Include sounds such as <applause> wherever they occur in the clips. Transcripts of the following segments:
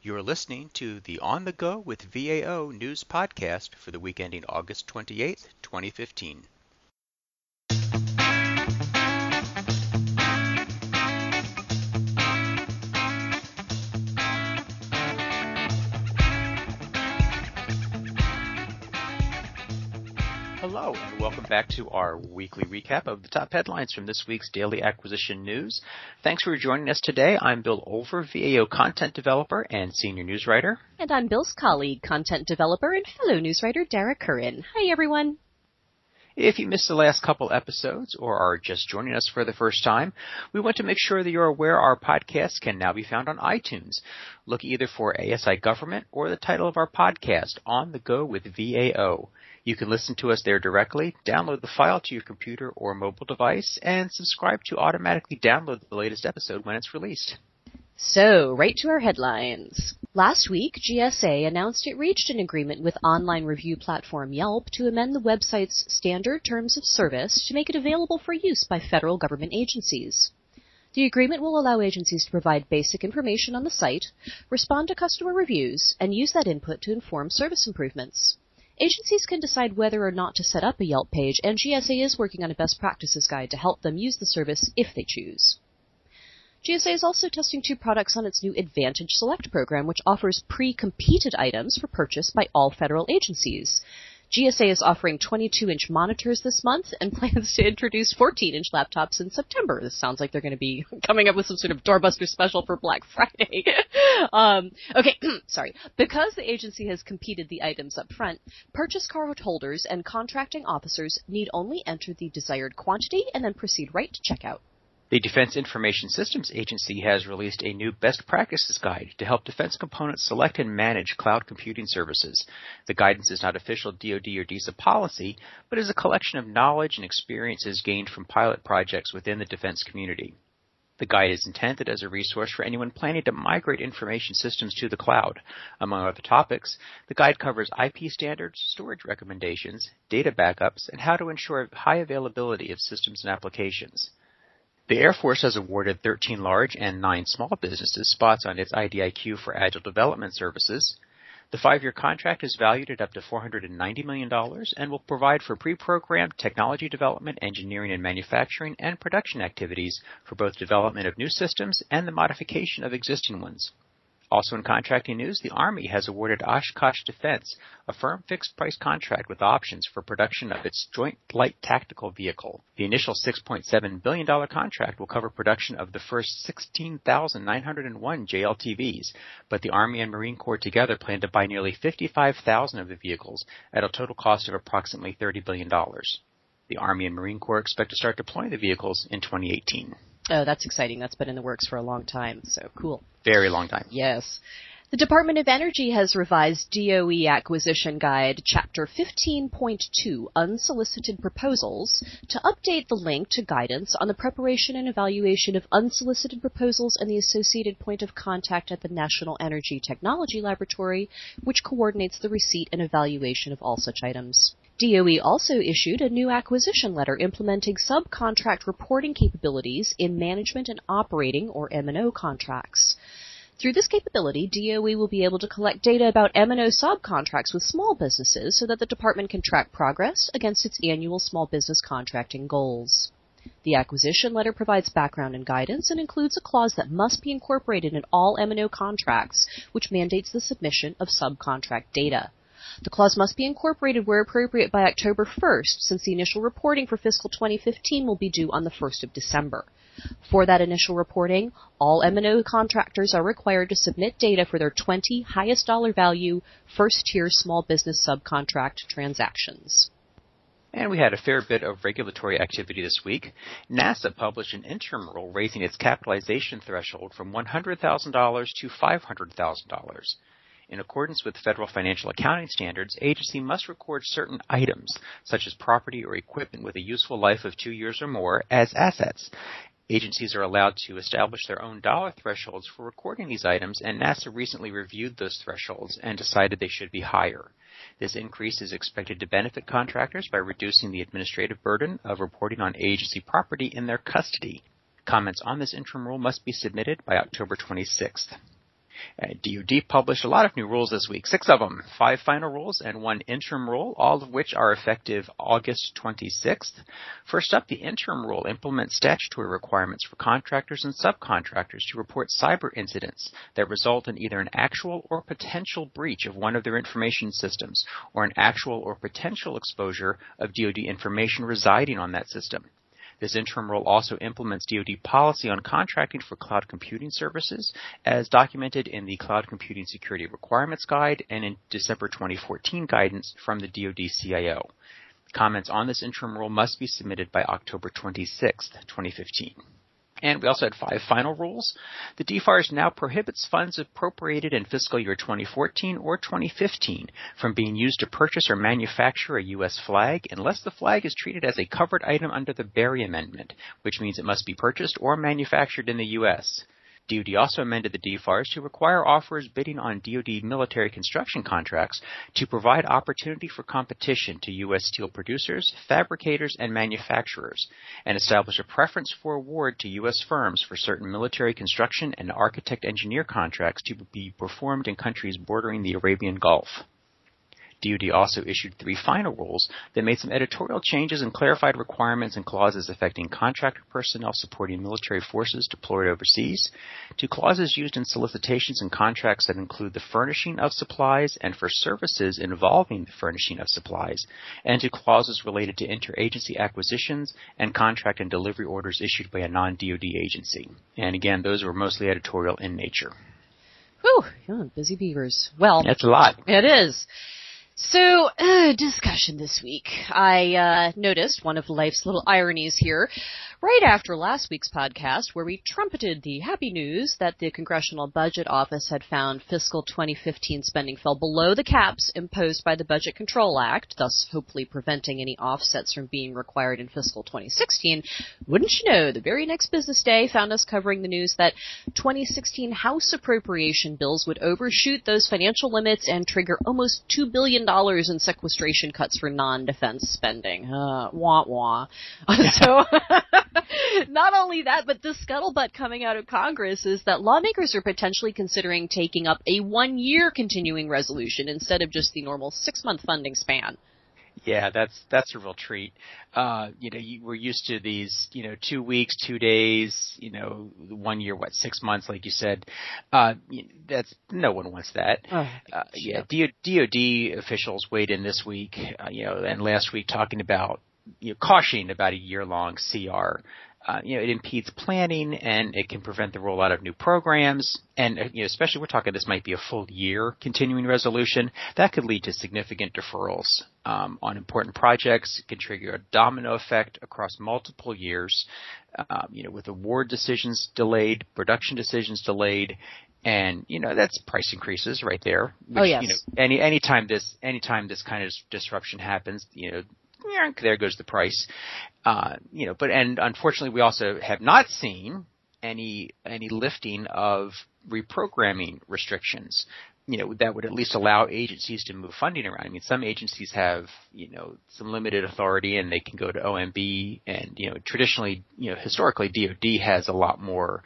You're listening to the On the Go with VAO news podcast for the week ending August 28th, 2015. Welcome back to our weekly recap of the top headlines from this week's daily acquisition news. Thanks for joining us today. I'm Bill Olver, VAO content developer and senior news writer. And I'm Bill's colleague, content developer and fellow news writer, Dara Curran. Hi, everyone. If you missed the last couple episodes or are just joining us for the first time, we want to make sure that you're aware our podcast can now be found on iTunes. Look either for ASI Government or the title of our podcast, On the Go with VAO. You can listen to us there directly, download the file to your computer or mobile device, and subscribe to automatically download the latest episode when it's released. So, right to our headlines. Last week, GSA announced it reached an agreement with online review platform Yelp to amend the website's standard terms of service to make it available for use by federal government agencies. The agreement will allow agencies to provide basic information on the site, respond to customer reviews, and use that input to inform service improvements. Agencies can decide whether or not to set up a Yelp page, and GSA is working on a best practices guide to help them use the service if they choose. GSA is also testing two products on its new Advantage Select program, which offers pre-competed items for purchase by all federal agencies. GSA is offering 22 inch monitors this month and <laughs> plans to introduce 14 inch laptops in September. This sounds like they're going to be <laughs> coming up with some sort of doorbuster special for Black <laughs> Friday. um, okay, <clears throat> sorry. Because the agency has competed the items up front, purchase card holders and contracting officers need only enter the desired quantity and then proceed right to checkout. The Defense Information Systems Agency has released a new best practices guide to help defense components select and manage cloud computing services. The guidance is not official DoD or DISA policy, but is a collection of knowledge and experiences gained from pilot projects within the defense community. The guide is intended as a resource for anyone planning to migrate information systems to the cloud. Among other topics, the guide covers IP standards, storage recommendations, data backups, and how to ensure high availability of systems and applications. The Air Force has awarded 13 large and 9 small businesses spots on its IDIQ for Agile Development Services. The five-year contract is valued at up to $490 million and will provide for pre-programmed technology development, engineering and manufacturing, and production activities for both development of new systems and the modification of existing ones. Also in contracting news, the Army has awarded Oshkosh Defense a firm fixed price contract with options for production of its Joint Light Tactical Vehicle. The initial $6.7 billion contract will cover production of the first 16,901 JLTVs, but the Army and Marine Corps together plan to buy nearly 55,000 of the vehicles at a total cost of approximately $30 billion. The Army and Marine Corps expect to start deploying the vehicles in 2018. Oh, that's exciting. That's been in the works for a long time. So cool. Very long time. Yes. The Department of Energy has revised DOE Acquisition Guide Chapter 15.2 Unsolicited Proposals to update the link to guidance on the preparation and evaluation of unsolicited proposals and the associated point of contact at the National Energy Technology Laboratory, which coordinates the receipt and evaluation of all such items. DOE also issued a new acquisition letter implementing subcontract reporting capabilities in management and operating or M&O contracts. Through this capability, DOE will be able to collect data about M&O subcontracts with small businesses so that the department can track progress against its annual small business contracting goals. The acquisition letter provides background and guidance and includes a clause that must be incorporated in all M&O contracts, which mandates the submission of subcontract data. The clause must be incorporated where appropriate by October 1st, since the initial reporting for fiscal 2015 will be due on the 1st of December. For that initial reporting, all M&O contractors are required to submit data for their 20 highest dollar value first-tier small business subcontract transactions. And we had a fair bit of regulatory activity this week. NASA published an interim rule raising its capitalization threshold from $100,000 to $500,000. In accordance with federal financial accounting standards, agency must record certain items, such as property or equipment with a useful life of two years or more, as assets. Agencies are allowed to establish their own dollar thresholds for recording these items, and NASA recently reviewed those thresholds and decided they should be higher. This increase is expected to benefit contractors by reducing the administrative burden of reporting on agency property in their custody. Comments on this interim rule must be submitted by October 26th. Uh, DoD published a lot of new rules this week, six of them, five final rules and one interim rule, all of which are effective August 26th. First up, the interim rule implements statutory requirements for contractors and subcontractors to report cyber incidents that result in either an actual or potential breach of one of their information systems or an actual or potential exposure of DoD information residing on that system. This interim rule also implements DoD policy on contracting for cloud computing services, as documented in the Cloud Computing Security Requirements Guide and in December 2014 guidance from the DoD CIO. Comments on this interim rule must be submitted by October 26, 2015. And we also had five final rules. The DFARS now prohibits funds appropriated in fiscal year 2014 or 2015 from being used to purchase or manufacture a U.S. flag unless the flag is treated as a covered item under the Berry Amendment, which means it must be purchased or manufactured in the U.S. DoD also amended the DFARS to require offerers bidding on DoD military construction contracts to provide opportunity for competition to U.S. steel producers, fabricators, and manufacturers, and establish a preference for award to U.S. firms for certain military construction and architect-engineer contracts to be performed in countries bordering the Arabian Gulf. DoD also issued three final rules that made some editorial changes and clarified requirements and clauses affecting contractor personnel supporting military forces deployed overseas, to clauses used in solicitations and contracts that include the furnishing of supplies and for services involving the furnishing of supplies, and to clauses related to interagency acquisitions and contract and delivery orders issued by a non-DoD agency. And again, those were mostly editorial in nature. Whew, yeah, busy beavers. Well, that's a lot. It is. So, uh, discussion this week. I uh, noticed one of life's little ironies here right after last week's podcast where we trumpeted the happy news that the Congressional Budget Office had found fiscal 2015 spending fell below the caps imposed by the Budget Control Act, thus hopefully preventing any offsets from being required in fiscal 2016. Wouldn't you know, the very next business day found us covering the news that 2016 House appropriation bills would overshoot those financial limits and trigger almost $2 billion in sequestration cuts for non-defense spending. Uh, wah wah. <laughs> so, <laughs> <laughs> Not only that, but the scuttlebutt coming out of Congress is that lawmakers are potentially considering taking up a one year continuing resolution instead of just the normal six month funding span. Yeah, that's that's a real treat. Uh, you know, you, we're used to these, you know, two weeks, two days, you know, one year, what, six months, like you said. Uh, that's no one wants that. Oh, uh, yeah, DoD officials weighed in this week, uh, you know, and last week talking about you know, cautioning about a year-long CR. Uh, you know, it impedes planning and it can prevent the rollout of new programs. And, uh, you know, especially we're talking this might be a full year continuing resolution. That could lead to significant deferrals um, on important projects. It can trigger a domino effect across multiple years. Um, you know, with award decisions delayed, production decisions delayed, and you know that's price increases right there. Which, oh yes. You know, any anytime this anytime this kind of disruption happens, you know there goes the price. Uh, you know, but and unfortunately, we also have not seen any any lifting of reprogramming restrictions. You know, that would at least allow agencies to move funding around. I mean, some agencies have, you know, some limited authority and they can go to OMB and, you know, traditionally, you know, historically DOD has a lot more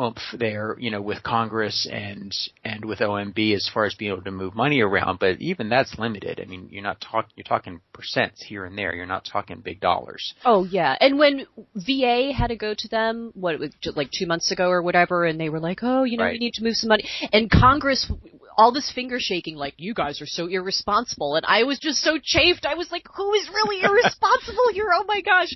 oomph there, you know, with Congress and and with OMB as far as being able to move money around. But even that's limited. I mean, you're not talking you're talking percents here and there. You're not talking big dollars. Oh yeah, and when VA had to go to them, what was like two months ago or whatever, and they were like, oh, you know, right. we need to move some money, and Congress all this finger shaking like you guys are so irresponsible and I was just so chafed. I was like, who is really irresponsible here? Oh my gosh.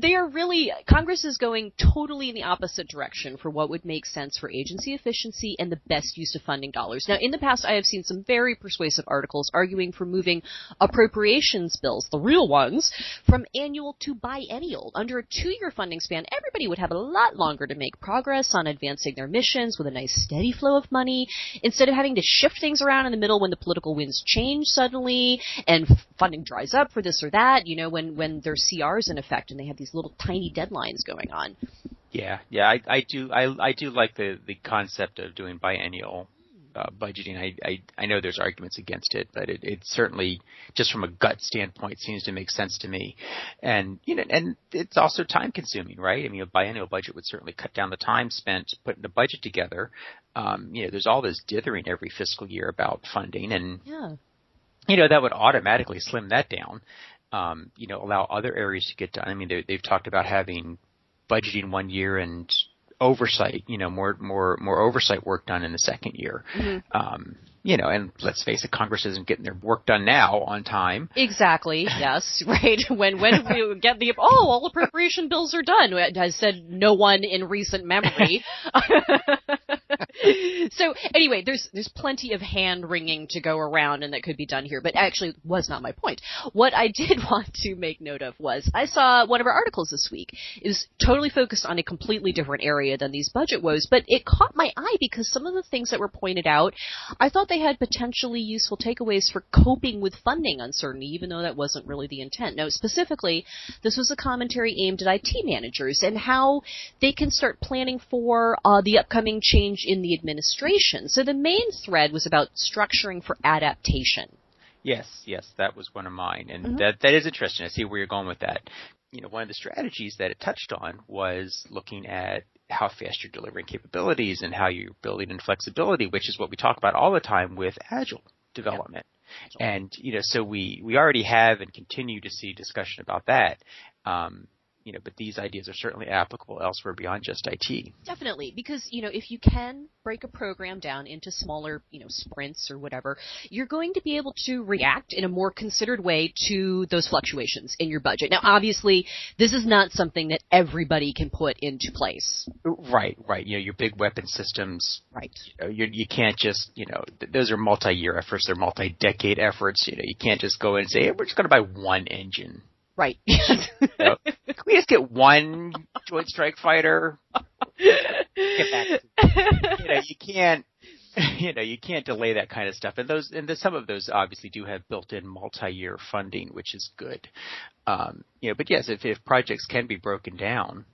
They are really Congress is going totally in the opposite direction for what would make sense for agency efficiency and the best use of funding dollars. Now in the past I have seen some very persuasive articles arguing for moving appropriations bills, the real ones, from annual to biennial. Under a 2-year funding span, everybody would have a lot longer to make progress on advancing their missions with a nice steady flow of money instead of having to shift things around in the middle when the political winds change suddenly and funding dries up for this or that, you know, when, when there's CRs in effect and they have these little tiny deadlines going on. Yeah, yeah, I, I do, I, I do like the, the concept of doing biennial uh, budgeting. I, I I know there's arguments against it, but it, it certainly just from a gut standpoint seems to make sense to me. And you know, and it's also time consuming, right? I mean, a biennial budget would certainly cut down the time spent putting a budget together. Um, you know, there's all this dithering every fiscal year about funding, and Yeah. you know that would automatically slim that down. Um, you know, allow other areas to get done. I mean, they, they've talked about having budgeting one year and oversight, you know, more more more oversight work done in the second year. Um, you know, and let's face it, Congress isn't getting their work done now on time. Exactly. <laughs> Yes. Right. When when we get the oh all appropriation bills are done, has said no one in recent memory. <laughs> <laughs> so anyway, there's there's plenty of hand wringing to go around, and that could be done here. But actually, was not my point. What I did <laughs> want to make note of was I saw one of our articles this week is totally focused on a completely different area than these budget woes, but it caught my eye because some of the things that were pointed out, I thought they had potentially useful takeaways for coping with funding uncertainty, even though that wasn't really the intent. Now, specifically, this was a commentary aimed at IT managers and how they can start planning for uh, the upcoming change in the administration. So the main thread was about structuring for adaptation. Yes, yes, that was one of mine, and Mm-hmm. that that is interesting. I see where you're going with that. You know, one of the strategies that it touched on was looking at how fast you're delivering capabilities and how you're building in flexibility, which is what we talk about all the time with agile development. And you know, so we we already have and continue to see discussion about that. Um, you know, but these ideas are certainly applicable elsewhere beyond just IT. Definitely, because you know if you can break a program down into smaller, you know, sprints or whatever, you're going to be able to react in a more considered way to those fluctuations in your budget. Now, obviously, this is not something that everybody can put into place. Right, right. You know, your big weapon systems Right. you, know, you, you can't just, you know, th- those are multi-year efforts, they're multi-decade efforts. You know, you can't just go in and say, hey, we're just going to buy one engine. Right. <laughs> Can we just get one Joint Strike Fighter? Get back to, you know, you can't, <laughs> you know, you can't delay that kind of stuff. And those, and the, some of those obviously do have built-in multi-year funding, which is good. Um, you know, but yes, if, if projects can be broken down,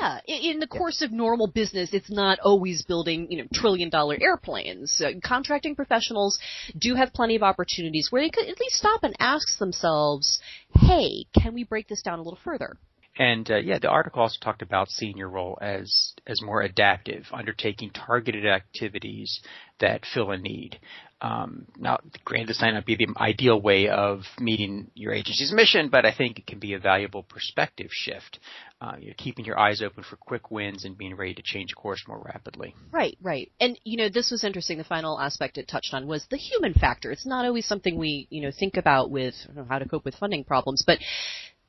Yeah, in the course of normal business, it's not always building, you know, trillion dollar airplanes. Uh, contracting professionals do have plenty of opportunities where they could at least stop and ask themselves, hey, can we break this down a little further? And uh, yeah, the article also talked about seeing your role as as more adaptive, undertaking targeted activities that fill a need. Um, now, granted, this might not be the ideal way of meeting your agency's mission, but I think it can be a valuable perspective shift. Uh, you know, keeping your eyes open for quick wins and being ready to change course more rapidly. Right, right. And, you know, this was interesting. The final aspect it touched on was the human factor. It's not always something we, you know, think about with know, how to cope with funding problems, but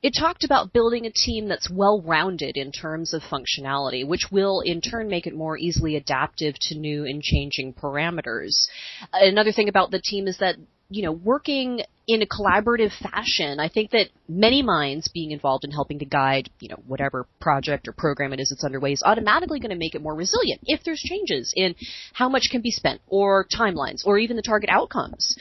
it talked about building a team that's well rounded in terms of functionality, which will in turn make it more easily adaptive to new and changing parameters. Another thing about the team is that you know, working in a collaborative fashion, I think that many minds being involved in helping to guide, you know, whatever project or program it is that's underway is automatically going to make it more resilient if there's changes in how much can be spent or timelines or even the target outcomes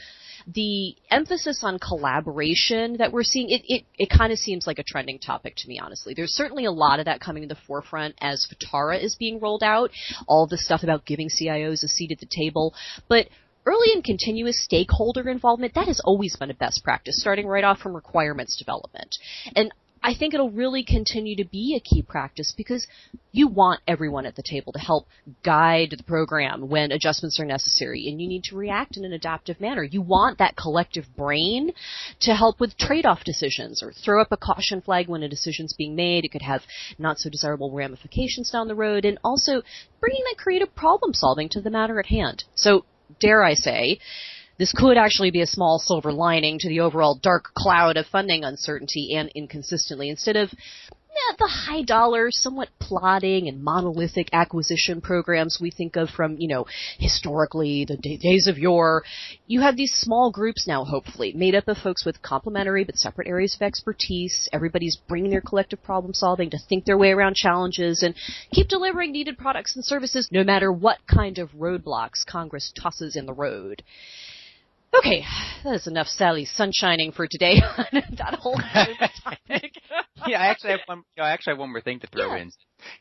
the emphasis on collaboration that we're seeing, it, it, it kind of seems like a trending topic to me, honestly. There's certainly a lot of that coming to the forefront as FITARA is being rolled out, all the stuff about giving CIOs a seat at the table, but early and continuous stakeholder involvement, that has always been a best practice, starting right off from requirements development. And I think it'll really continue to be a key practice because you want everyone at the table to help guide the program when adjustments are necessary and you need to react in an adaptive manner. You want that collective brain to help with trade-off decisions or throw up a caution flag when a decision's being made. It could have not so desirable ramifications down the road and also bringing that creative problem solving to the matter at hand. So, dare I say, this could actually be a small silver lining to the overall dark cloud of funding uncertainty and inconsistency instead of the high dollar, somewhat plodding and monolithic acquisition programs we think of from, you know, historically, the days of yore. You have these small groups now, hopefully, made up of folks with complementary but separate areas of expertise. Everybody's bringing their collective problem solving to think their way around challenges and keep delivering needed products and services no matter what kind of roadblocks Congress tosses in the road Okay, <sighs> that is enough Sally sunshining for today <laughs> on that whole topic. <laughs> yeah, I actually have one. You know, I actually have one more thing to throw Yeah. in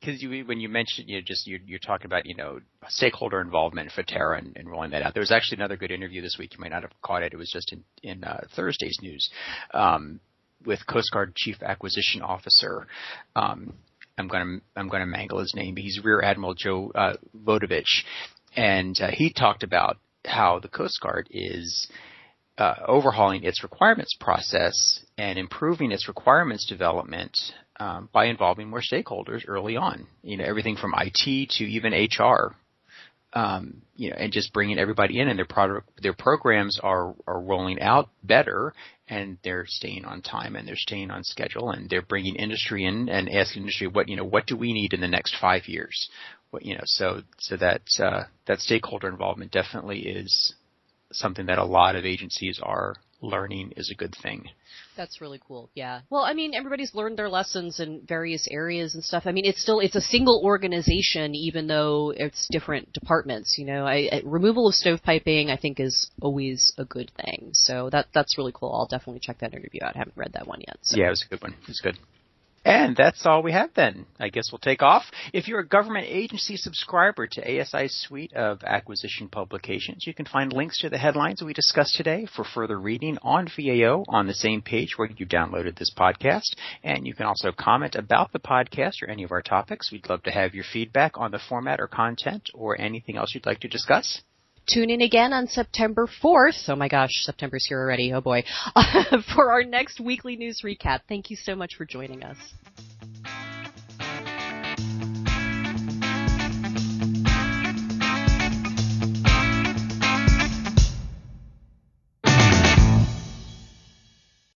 because you when you mentioned you know, just you're, you're talking about you know stakeholder involvement FITARA and, and rolling that out. There was actually another good interview this week. You might not have caught it. It was just in in uh, Thursday's news um, with Coast Guard Chief Acquisition Officer. Um, I'm gonna I'm gonna mangle his name. but He's Rear Admiral Joe uh, Vodovich, and uh, he talked about how the Coast Guard is uh, overhauling its requirements process and improving its requirements development um, by involving more stakeholders early on. You know, everything from IT to even HR. Um, you know, and just bringing everybody in, and their product, their programs are are rolling out better, and they're staying on time, and they're staying on schedule, and they're bringing industry in and asking industry what you know what do we need in the next five years, you know, so so that uh, that stakeholder involvement definitely is something that a lot of agencies are learning is a good thing. That's really cool. Yeah. Well, I mean, everybody's learned their lessons in various areas and stuff. I mean, it's still it's a single organization, even though it's different departments. You know, I, I, removal of stovepiping, I think, is always a good thing. So that that's really cool. I'll definitely check that interview out. I haven't read that one yet. So. Yeah, it was a good one. It was good. And that's all we have then. I guess we'll take off. If you're a government agency subscriber to ASI's suite of acquisition publications, you can find links to the headlines we discussed today for further reading on VAO on the same page where you downloaded this podcast. And you can also comment about the podcast or any of our topics. We'd love to have your feedback on the format or content or anything else you'd like to discuss. Tune in again on September 4th. Oh my gosh, September's here already. Oh boy. <laughs> for our next weekly news recap. Thank you so much for joining us.